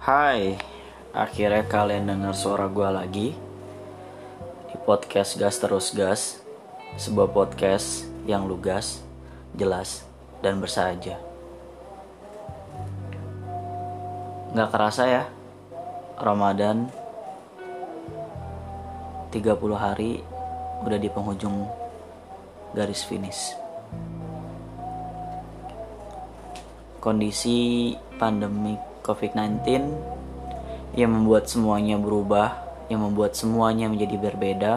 Hai, akhirnya kalian dengar suara gue lagi di podcast Gas Terus Gas, sebuah podcast yang lugas, jelas, dan bersahaja. Gak kerasa ya, Ramadan 30 hari udah di penghujung garis finish. Kondisi pandemik COVID-19 yang membuat semuanya berubah, yang membuat semuanya menjadi berbeda.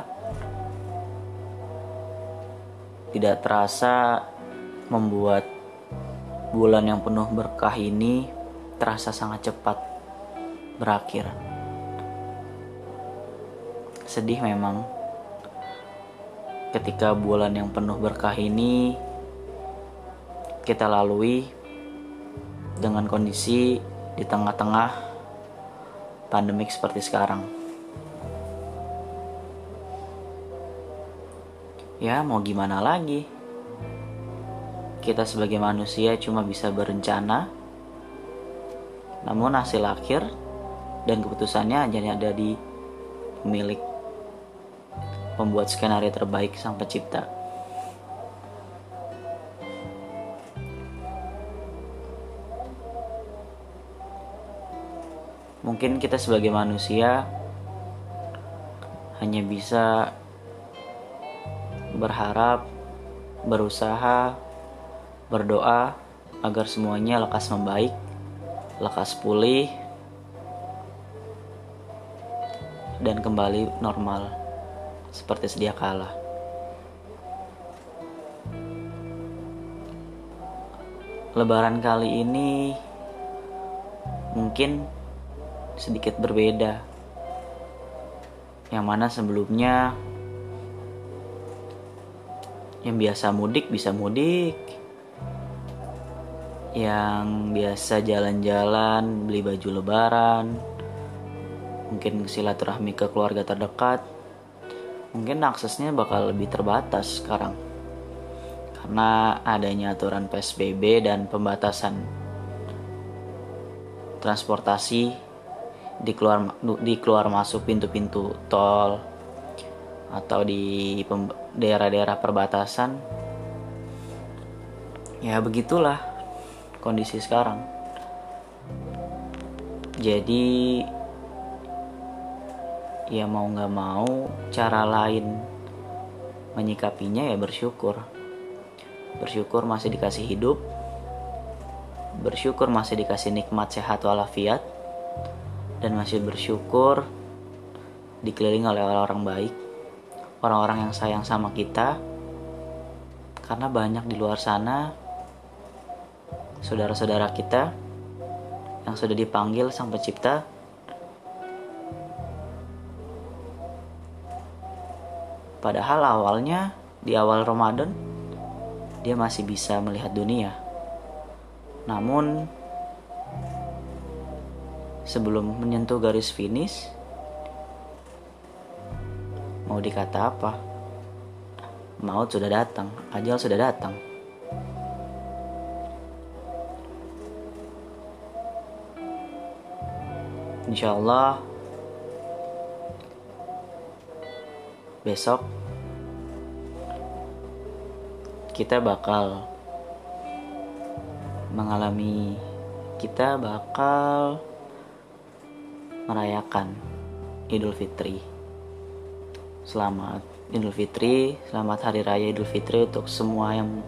Tidak terasa membuat bulan yang penuh berkah ini terasa sangat cepat berakhir. Sedih memang ketika bulan yang penuh berkah ini kita lalui dengan kondisi di tengah-tengah pandemik seperti sekarang. Ya, mau gimana lagi? Kita sebagai manusia cuma bisa berencana, namun hasil akhir dan keputusannya hanya ada di pemilik pembuat skenario terbaik sang pencipta. Mungkin kita sebagai manusia hanya bisa berharap, berusaha, berdoa agar semuanya lekas membaik, lekas pulih, dan kembali normal seperti sedia kala. Lebaran kali ini mungkin sedikit berbeda. Yang mana sebelumnya yang biasa mudik bisa mudik. Yang biasa jalan-jalan, beli baju lebaran, mungkin silaturahmi ke keluarga terdekat. Mungkin aksesnya bakal lebih terbatas sekarang. Karena adanya aturan PSBB dan pembatasan transportasi di keluar di keluar masuk pintu-pintu tol atau di daerah-daerah perbatasan. Ya begitulah kondisi sekarang. Jadi ya mau nggak mau cara lain menyikapinya ya bersyukur. Bersyukur masih dikasih hidup. Bersyukur masih dikasih nikmat sehat walafiat dan masih bersyukur dikelilingi oleh orang-orang baik, orang-orang yang sayang sama kita. Karena banyak di luar sana saudara-saudara kita yang sudah dipanggil Sang Pencipta Padahal awalnya di awal Ramadan dia masih bisa melihat dunia. Namun sebelum menyentuh garis finish mau dikata apa? Maut sudah datang ajal sudah datang. Insya Allah besok kita bakal mengalami kita bakal merayakan Idul Fitri. Selamat Idul Fitri, selamat Hari Raya Idul Fitri untuk semua yang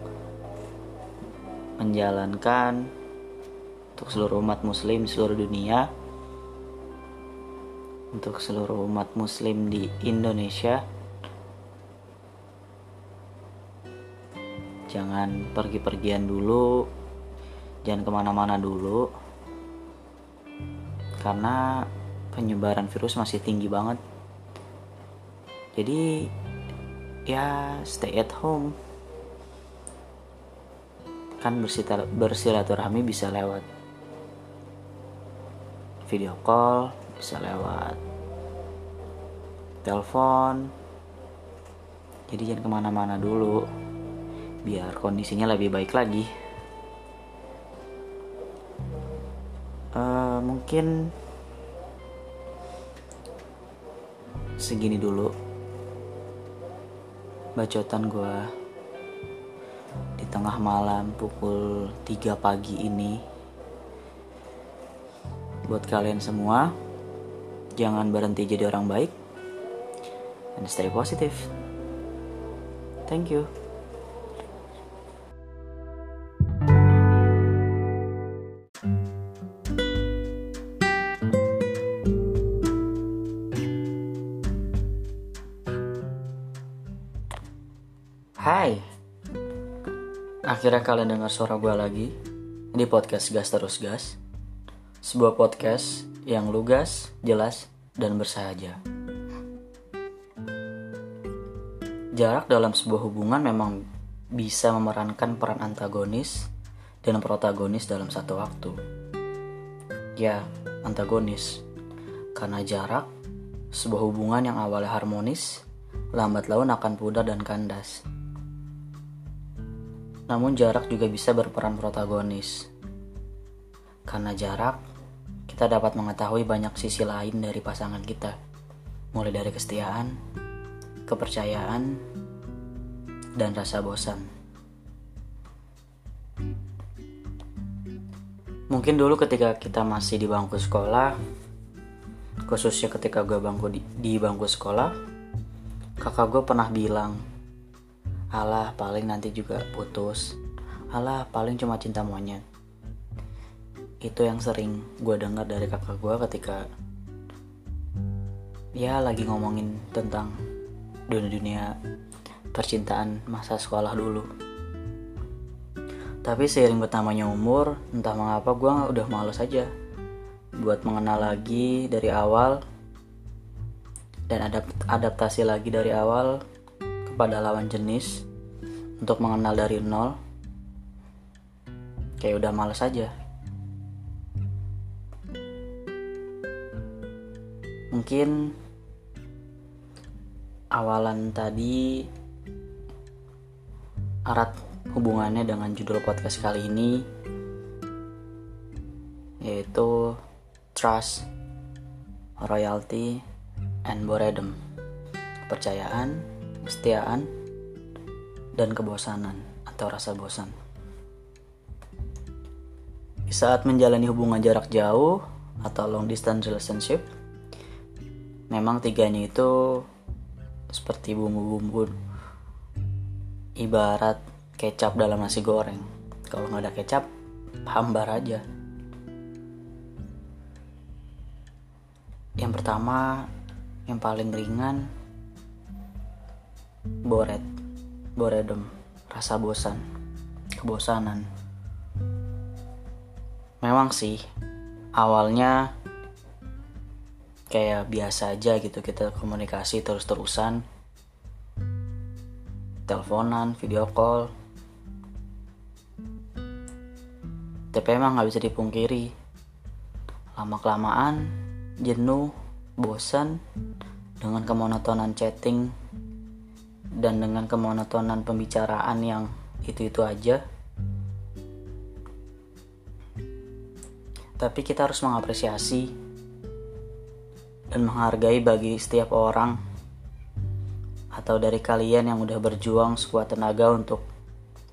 menjalankan untuk seluruh umat muslim seluruh dunia untuk seluruh umat muslim di Indonesia jangan pergi-pergian dulu jangan ke mana-mana dulu karena penyebaran virus masih tinggi banget. Jadi ya stay at home. Kan bersilaturahmi bisa lewat video call bisa lewat telepon. Jadi jangan ke mana-mana dulu biar kondisinya lebih baik lagi. Uh, mungkin segini dulu. Bacotan gue di tengah malam pukul 3 pagi ini. Buat kalian semua jangan berhenti jadi orang baik. And stay positive. Thank you Akhirnya kalian dengar suara gue lagi? Di podcast Gas Terus Gas. Sebuah podcast yang lugas, jelas, dan bersahaja. Jarak dalam sebuah hubungan memang bisa memerankan peran antagonis dan protagonis dalam satu waktu. Ya, antagonis. Karena jarak, sebuah hubungan yang awalnya harmonis lambat laun akan pudar dan kandas namun jarak juga bisa berperan protagonis. Karena jarak, kita dapat mengetahui banyak sisi lain dari pasangan kita. Mulai dari kesetiaan, kepercayaan, dan rasa bosan. Mungkin dulu ketika kita masih di bangku sekolah, khususnya ketika gue bangku di, di bangku sekolah, kakak gue pernah bilang, Alah paling nanti juga putus. Alah paling cuma cinta monyet. Itu yang sering gue dengar dari kakak gue ketika Ya lagi ngomongin tentang dunia-dunia percintaan masa sekolah dulu. Tapi seiring bertambahnya umur Entah mengapa gue udah males aja Buat mengenal lagi dari awal Dan adaptasi lagi dari awal pada lawan jenis untuk mengenal dari nol kayak udah males aja. Mungkin awalan tadi erat hubungannya dengan judul podcast kali ini yaitu trust, royalty, and boredom. Kepercayaan, kesetiaan, dan kebosanan atau rasa bosan. Saat menjalani hubungan jarak jauh atau long distance relationship, memang tiganya itu seperti bumbu-bumbu ibarat kecap dalam nasi goreng. Kalau nggak ada kecap, hambar aja. Yang pertama, yang paling ringan bored, boredom, rasa bosan, kebosanan. Memang sih, awalnya kayak biasa aja gitu kita komunikasi terus-terusan, teleponan, video call. Tapi emang nggak bisa dipungkiri, lama kelamaan jenuh, bosan dengan kemonotonan chatting dan dengan kemonotonan pembicaraan yang itu-itu aja. Tapi kita harus mengapresiasi dan menghargai bagi setiap orang atau dari kalian yang udah berjuang sekuat tenaga untuk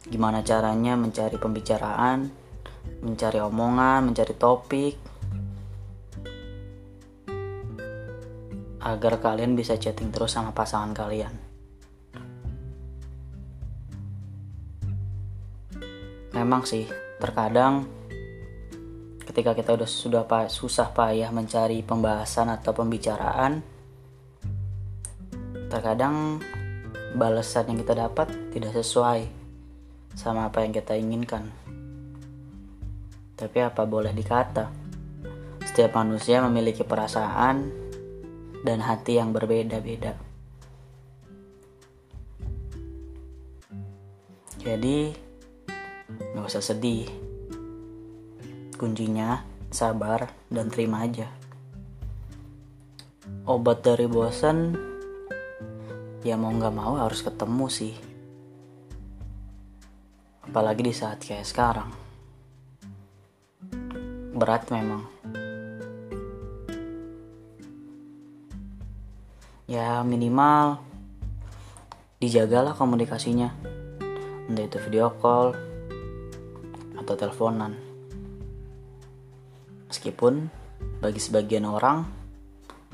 gimana caranya mencari pembicaraan, mencari omongan, mencari topik agar kalian bisa chatting terus sama pasangan kalian. Memang sih terkadang ketika kita udah sudah susah payah mencari pembahasan atau pembicaraan terkadang balasan yang kita dapat tidak sesuai sama apa yang kita inginkan. Tapi apa boleh dikata setiap manusia memiliki perasaan dan hati yang berbeda-beda. Jadi Gak usah sedih. Kuncinya sabar dan terima aja. Obat dari bosan ya mau gak mau harus ketemu sih. Apalagi di saat kayak sekarang. Berat memang. ya minimal dijagalah komunikasinya entah itu video call atau teleponan. Meskipun bagi sebagian orang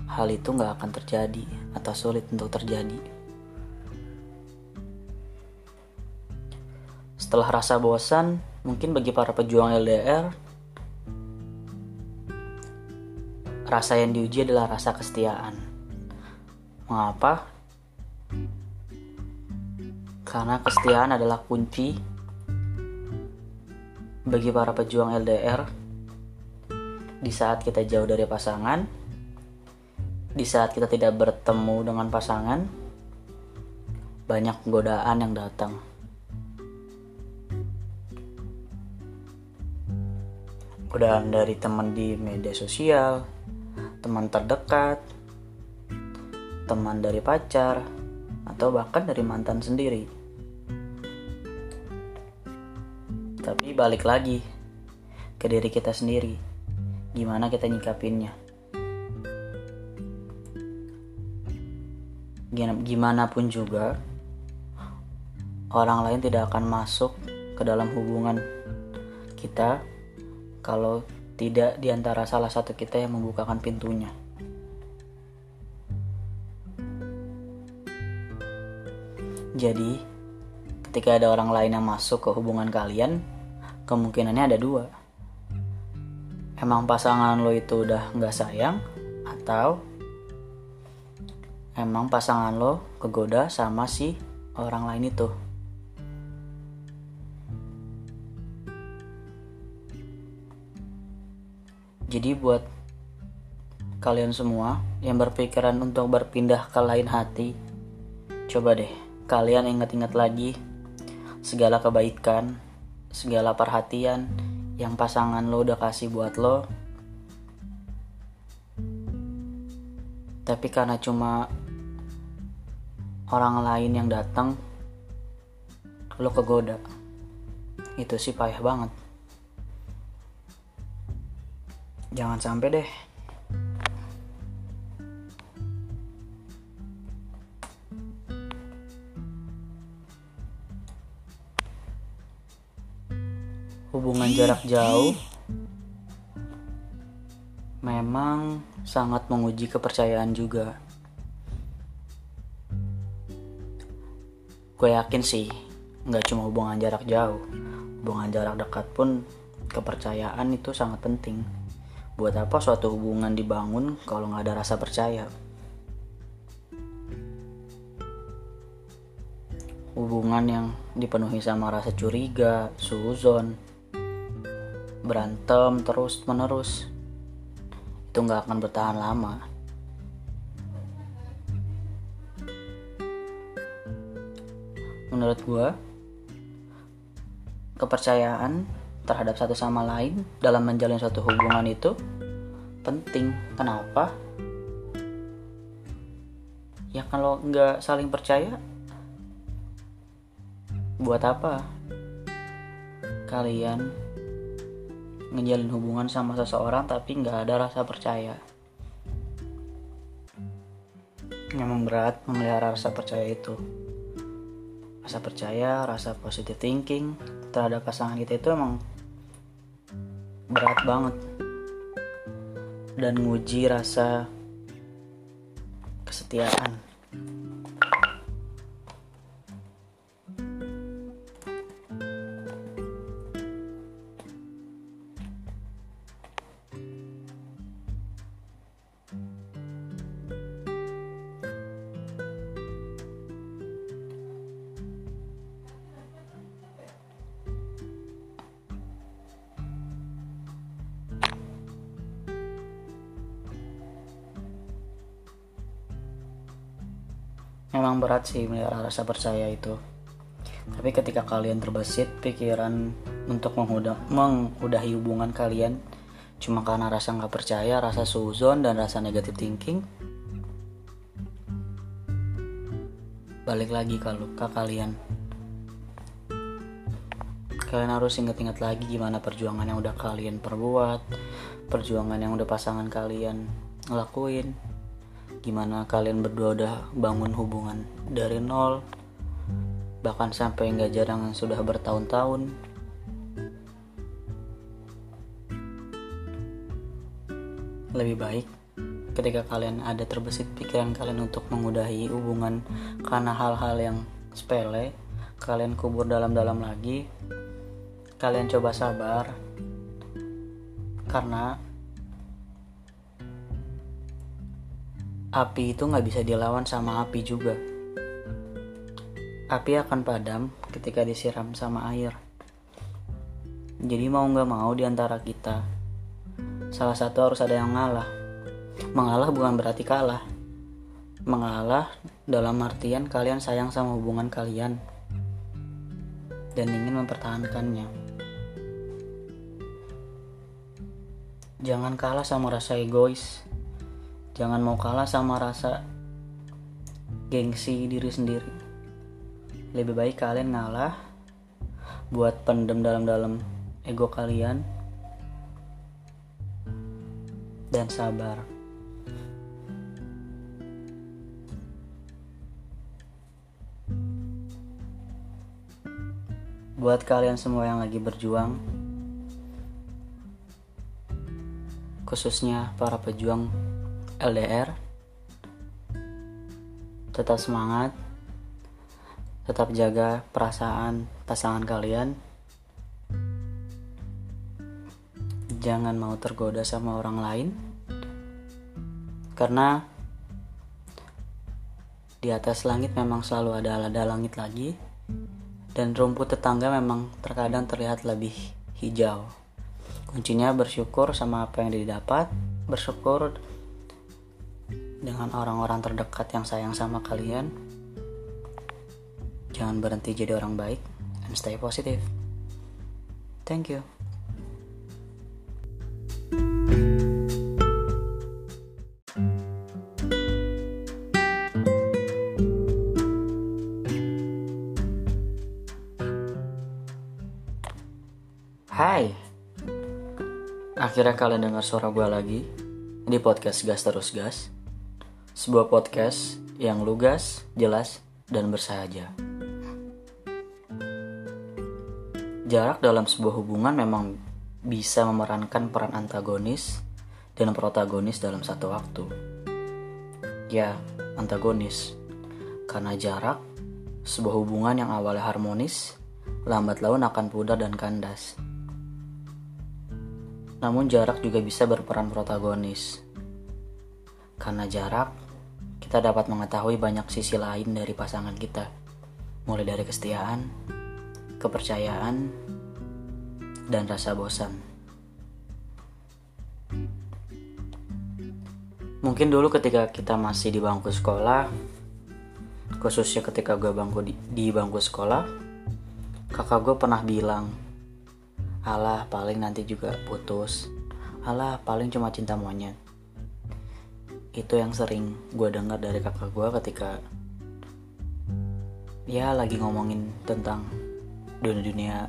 hal itu nggak akan terjadi atau sulit untuk terjadi. Setelah rasa bosan mungkin bagi para pejuang LDR rasa yang diuji adalah rasa kesetiaan. Mengapa? Karena kesetiaan adalah kunci bagi para pejuang LDR di saat kita jauh dari pasangan, di saat kita tidak bertemu dengan pasangan, banyak godaan yang datang. Godaan dari teman di media sosial, teman terdekat, teman dari pacar, atau bahkan dari mantan sendiri. Tapi balik lagi ke diri kita sendiri gimana kita nyikapinnya gimana pun juga orang lain tidak akan masuk ke dalam hubungan kita kalau tidak di antara salah satu kita yang membukakan pintunya. Jadi, ketika ada orang lain yang masuk ke hubungan kalian, kemungkinannya ada dua. Emang pasangan lo itu udah nggak sayang atau emang pasangan lo kegoda sama si orang lain itu? Jadi buat kalian semua yang berpikiran untuk berpindah ke lain hati coba deh kalian ingat-ingat lagi segala kebaikan segala perhatian yang pasangan lo udah kasih buat lo. Tapi karena cuma orang lain yang datang lo kegoda. Itu sih payah banget. Jangan sampai deh hubungan jarak jauh memang sangat menguji kepercayaan juga. Gue yakin sih, nggak cuma hubungan jarak jauh, hubungan jarak dekat pun kepercayaan itu sangat penting. Buat apa suatu hubungan dibangun kalau nggak ada rasa percaya? Hubungan yang dipenuhi sama rasa curiga, suzon, berantem terus menerus itu nggak akan bertahan lama. Menurut gue kepercayaan terhadap satu sama lain dalam menjalin suatu hubungan itu penting. Kenapa? Ya kalau nggak saling percaya buat apa? Kalian ngejalin hubungan sama seseorang tapi nggak ada rasa percaya. Memang berat memelihara rasa percaya itu. Rasa percaya rasa positive thinking terhadap pasangan kita itu emang berat banget. Dan nguji rasa kesetiaan memang berat sih melihara rasa percaya itu. Tapi ketika kalian terbesit pikiran untuk menghudah, menghudahi hubungan kalian cuma karena rasa nggak percaya rasa suzon dan rasa negatif thinking balik lagi ke luka kalian. Kalian harus ingat-ingat lagi gimana perjuangan yang udah kalian perbuat perjuangan yang udah pasangan kalian ngelakuin gimana kalian berdua udah bangun hubungan dari nol bahkan sampai nggak jarang sudah bertahun-tahun. Lebih baik ketika kalian ada terbesit pikiran kalian untuk mengudahi hubungan karena hal-hal yang sepele kalian kubur dalam-dalam lagi kalian coba sabar. Karena api itu nggak bisa dilawan sama api juga. Api akan padam ketika disiram sama air. Jadi mau nggak mau di antara kita salah satu harus ada yang ngalah. Mengalah bukan berarti kalah. Mengalah dalam artian kalian sayang sama hubungan kalian dan ingin mempertahankannya. Jangan kalah sama rasa egois jangan mau kalah sama rasa gengsi diri sendiri lebih baik kalian ngalah buat pendem dalam-dalam ego kalian dan sabar. Buat kalian semua yang lagi berjuang, khususnya para pejuang LDR, tetap semangat, tetap jaga perasaan pasangan kalian. jangan mau tergoda sama orang lain. Karena di atas langit memang selalu ada ada langit lagi. Dan rumput tetangga memang terkadang terlihat lebih hijau. Kuncinya bersyukur sama apa yang didapat bersyukur dengan orang-orang terdekat yang sayang sama kalian jangan berhenti jadi orang baik and stay positive. Thank you. Hai. Akhirnya kalian dengar suara gue lagi Di podcast Gas Terus Gas Sebuah podcast yang lugas, jelas, dan bersahaja Jarak dalam sebuah hubungan memang bisa memerankan peran antagonis dan protagonis dalam satu waktu. Ya, antagonis. Karena jarak, sebuah hubungan yang awalnya harmonis, lambat laun akan pudar dan kandas. Namun jarak juga bisa berperan protagonis. Karena jarak, kita dapat mengetahui banyak sisi lain dari pasangan kita. Mulai dari kesetiaan, kepercayaan, dan rasa bosan. Mungkin dulu ketika kita masih di bangku sekolah, khususnya ketika gue bangku di, di bangku sekolah, kakak gue pernah bilang, Alah paling nanti juga putus, alah paling cuma cinta monyet. Itu yang sering gue dengar dari kakak gue ketika ya lagi ngomongin tentang dunia-dunia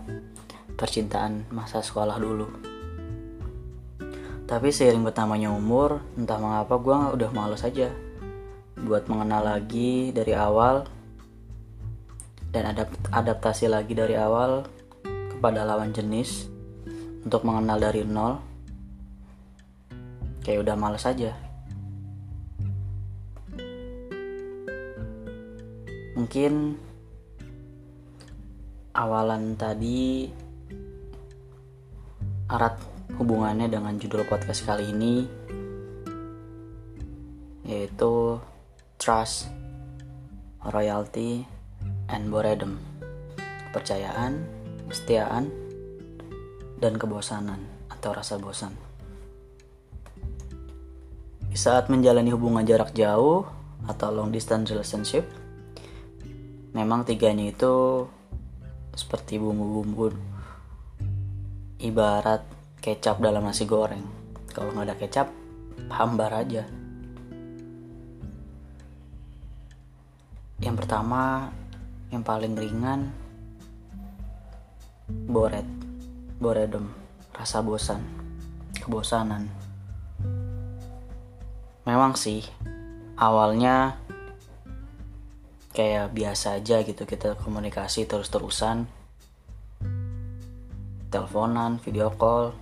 percintaan masa sekolah dulu. Tapi seiring bertambahnya umur, entah mengapa gue udah males aja buat mengenal lagi dari awal dan adapt adaptasi lagi dari awal kepada lawan jenis untuk mengenal dari nol. Kayak udah males aja. Mungkin awalan tadi erat hubungannya dengan judul podcast kali ini yaitu trust, royalty, and boredom. Kepercayaan, kesetiaan, dan kebosanan atau rasa bosan. Saat menjalani hubungan jarak jauh atau long distance relationship, memang tiganya itu seperti bumbu-bumbu ibarat kecap dalam nasi goreng. Kalau nggak ada kecap hambar aja. Yang pertama yang paling ringan boret boredom rasa bosan kebosanan. Memang sih awalnya kayak biasa aja gitu kita komunikasi terus-terusan. Teleponan video call.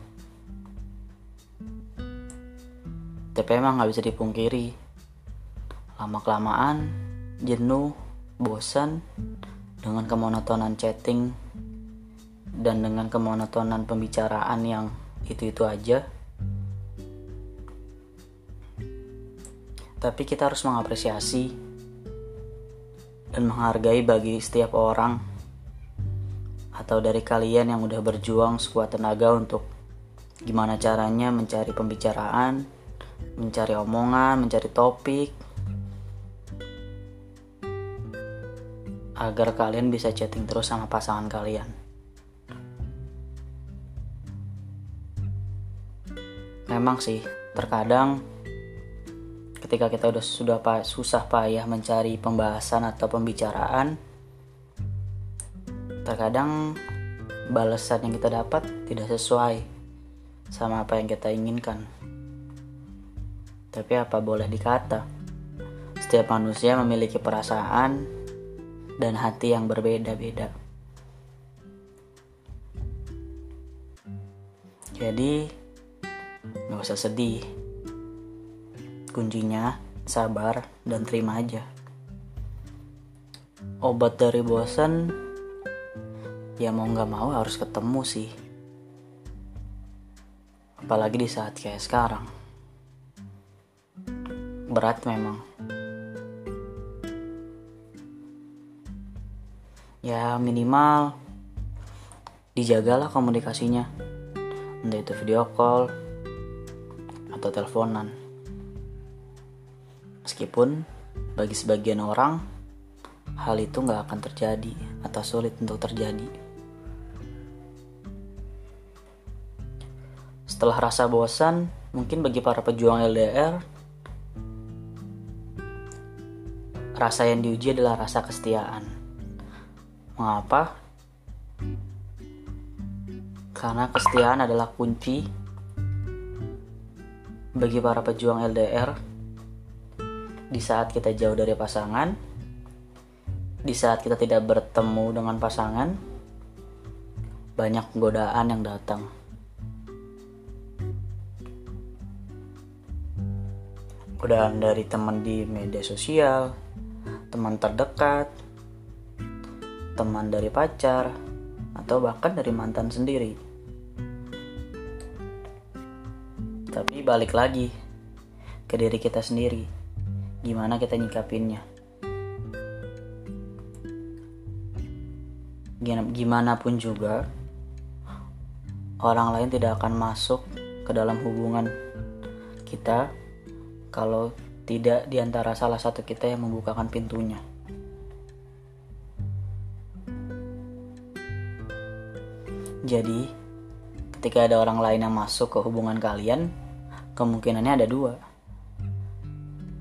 Tapi emang nggak bisa dipungkiri. Lama kelamaan jenuh bosan dengan kemonotonan chatting dan dengan kemonotonan pembicaraan yang itu-itu aja. Tapi kita harus mengapresiasi dan menghargai bagi setiap orang atau dari kalian yang udah berjuang sekuat tenaga untuk gimana caranya mencari pembicaraan, mencari omongan, mencari topik agar kalian bisa chatting terus sama pasangan kalian. Memang sih, terkadang ketika kita udah sudah pa, susah payah mencari pembahasan atau pembicaraan terkadang balasan yang kita dapat tidak sesuai sama apa yang kita inginkan. Tapi apa boleh dikata? Setiap manusia memiliki perasaan dan hati yang berbeda-beda. Jadi nggak usah sedih Kuncinya sabar dan terima aja. Obat dari bosan ya mau nggak mau harus ketemu sih. Apalagi di saat kayak sekarang. Berat memang. Ya minimal dijagalah komunikasinya. Entah itu video call atau teleponan. Meskipun bagi sebagian orang hal itu nggak akan terjadi atau sulit untuk terjadi. Setelah rasa bosan, mungkin bagi para pejuang LDR, rasa yang diuji adalah rasa kesetiaan. Mengapa? Karena kesetiaan adalah kunci bagi para pejuang LDR di saat kita jauh dari pasangan, di saat kita tidak bertemu dengan pasangan, banyak godaan yang datang. Godaan dari teman di media sosial, teman terdekat, teman dari pacar, atau bahkan dari mantan sendiri. Tapi balik lagi ke diri kita sendiri gimana kita nyikapinnya gimana pun juga orang lain tidak akan masuk ke dalam hubungan kita kalau tidak di antara salah satu kita yang membukakan pintunya. Jadi, ketika ada orang lain yang masuk ke hubungan kalian, kemungkinannya ada dua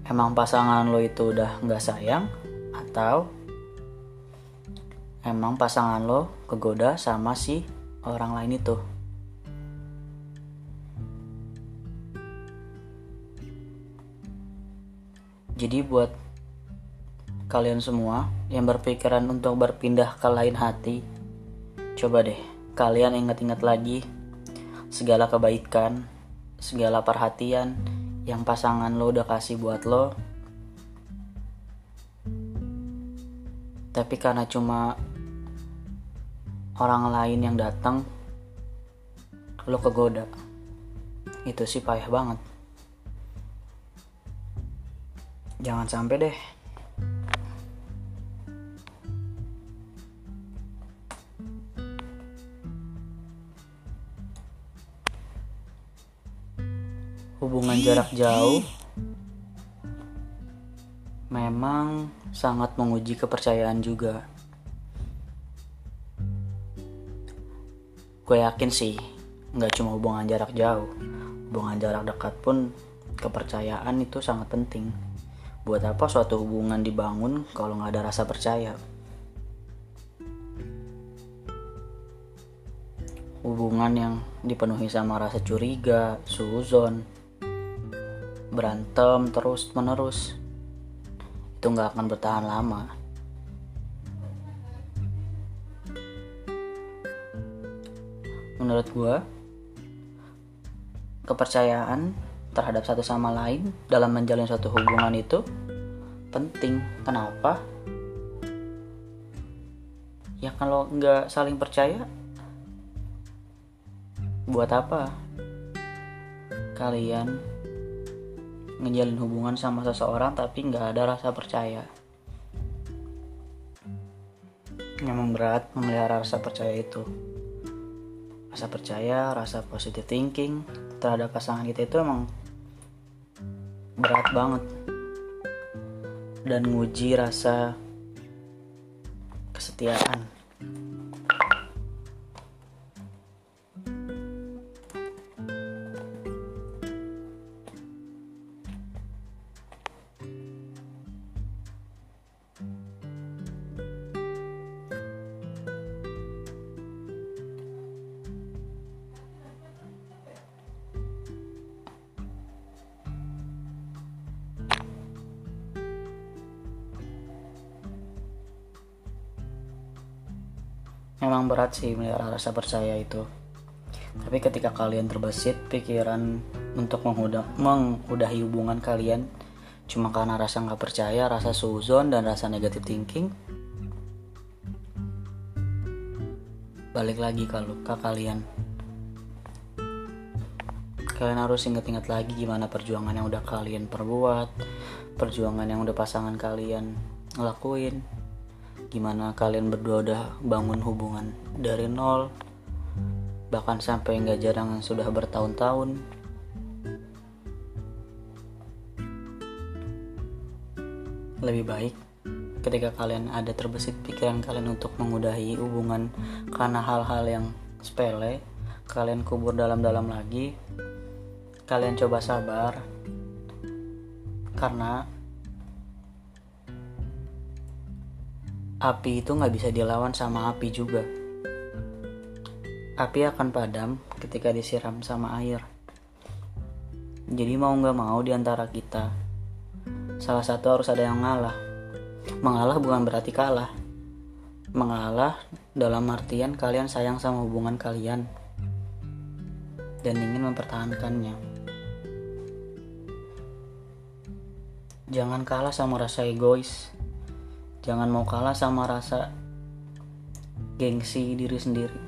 emang pasangan lo itu udah nggak sayang? Atau emang pasangan lo kegoda sama si orang lain itu? Jadi buat kalian semua yang berpikiran untuk berpindah ke lain hati coba deh kalian ingat-ingat lagi segala kebaikan segala perhatian yang pasangan lo udah kasih buat lo. Tapi karena cuma orang lain yang datang lo kegoda. Itu sih payah banget. Jangan sampai deh hubungan jarak jauh memang sangat menguji kepercayaan juga. Gue yakin sih, nggak cuma hubungan jarak jauh, hubungan jarak dekat pun kepercayaan itu sangat penting. Buat apa suatu hubungan dibangun kalau nggak ada rasa percaya? Hubungan yang dipenuhi sama rasa curiga, suzon, berantem terus menerus itu nggak akan bertahan lama. Menurut gue kepercayaan terhadap satu sama lain dalam menjalin suatu hubungan itu penting. Kenapa? Ya kalau nggak saling percaya buat apa? Kalian ngejalin hubungan sama seseorang tapi nggak ada rasa percaya. Memang berat memelihara rasa percaya itu. Rasa percaya rasa positive thinking terhadap pasangan kita itu emang berat banget. Dan nguji rasa kesetiaan memang berat sih melihara rasa percaya itu. Tapi ketika kalian terbesit pikiran untuk menghudah, menghudahi hubungan kalian cuma karena rasa nggak percaya rasa suzon dan rasa negatif thinking balik lagi ke luka kalian. Kalian harus ingat-ingat lagi gimana perjuangan yang udah kalian perbuat perjuangan yang udah pasangan kalian ngelakuin gimana kalian berdua udah bangun hubungan dari nol bahkan sampai nggak jarang sudah bertahun-tahun. Lebih baik ketika kalian ada terbesit pikiran kalian untuk mengudahi hubungan karena hal-hal yang sepele kalian kubur dalam-dalam lagi kalian coba sabar. Karena api itu nggak bisa dilawan sama api juga. Api akan padam ketika disiram sama air. Jadi mau nggak mau di antara kita, salah satu harus ada yang ngalah. Mengalah bukan berarti kalah. Mengalah dalam artian kalian sayang sama hubungan kalian dan ingin mempertahankannya. Jangan kalah sama rasa egois jangan mau kalah sama rasa gengsi diri sendiri.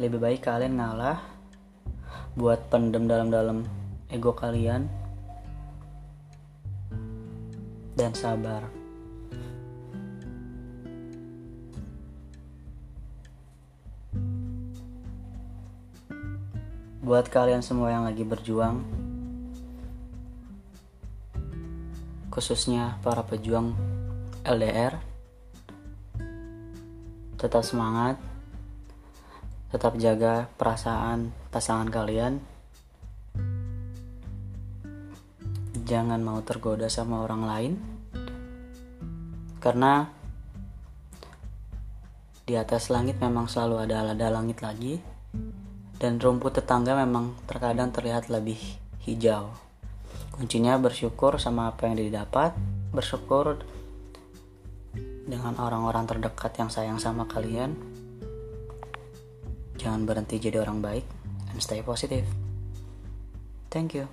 Lebih baik kalian ngalah buat pendem dalam-dalam ego kalian dan sabar. Buat kalian semua yang lagi berjuang khususnya para pejuang LDR tetap semangat. Tetap jaga perasaan pasangan kalian. Jangan mau tergoda sama orang lain. Karena di atas langit memang selalu ada ada langit lagi. Dan rumput tetangga memang terkadang terlihat lebih hijau. Kuncinya bersyukur sama apa yang didapat bersyukur dengan orang-orang terdekat yang sayang sama kalian. Jangan berhenti jadi orang baik and stay positive. Thank you.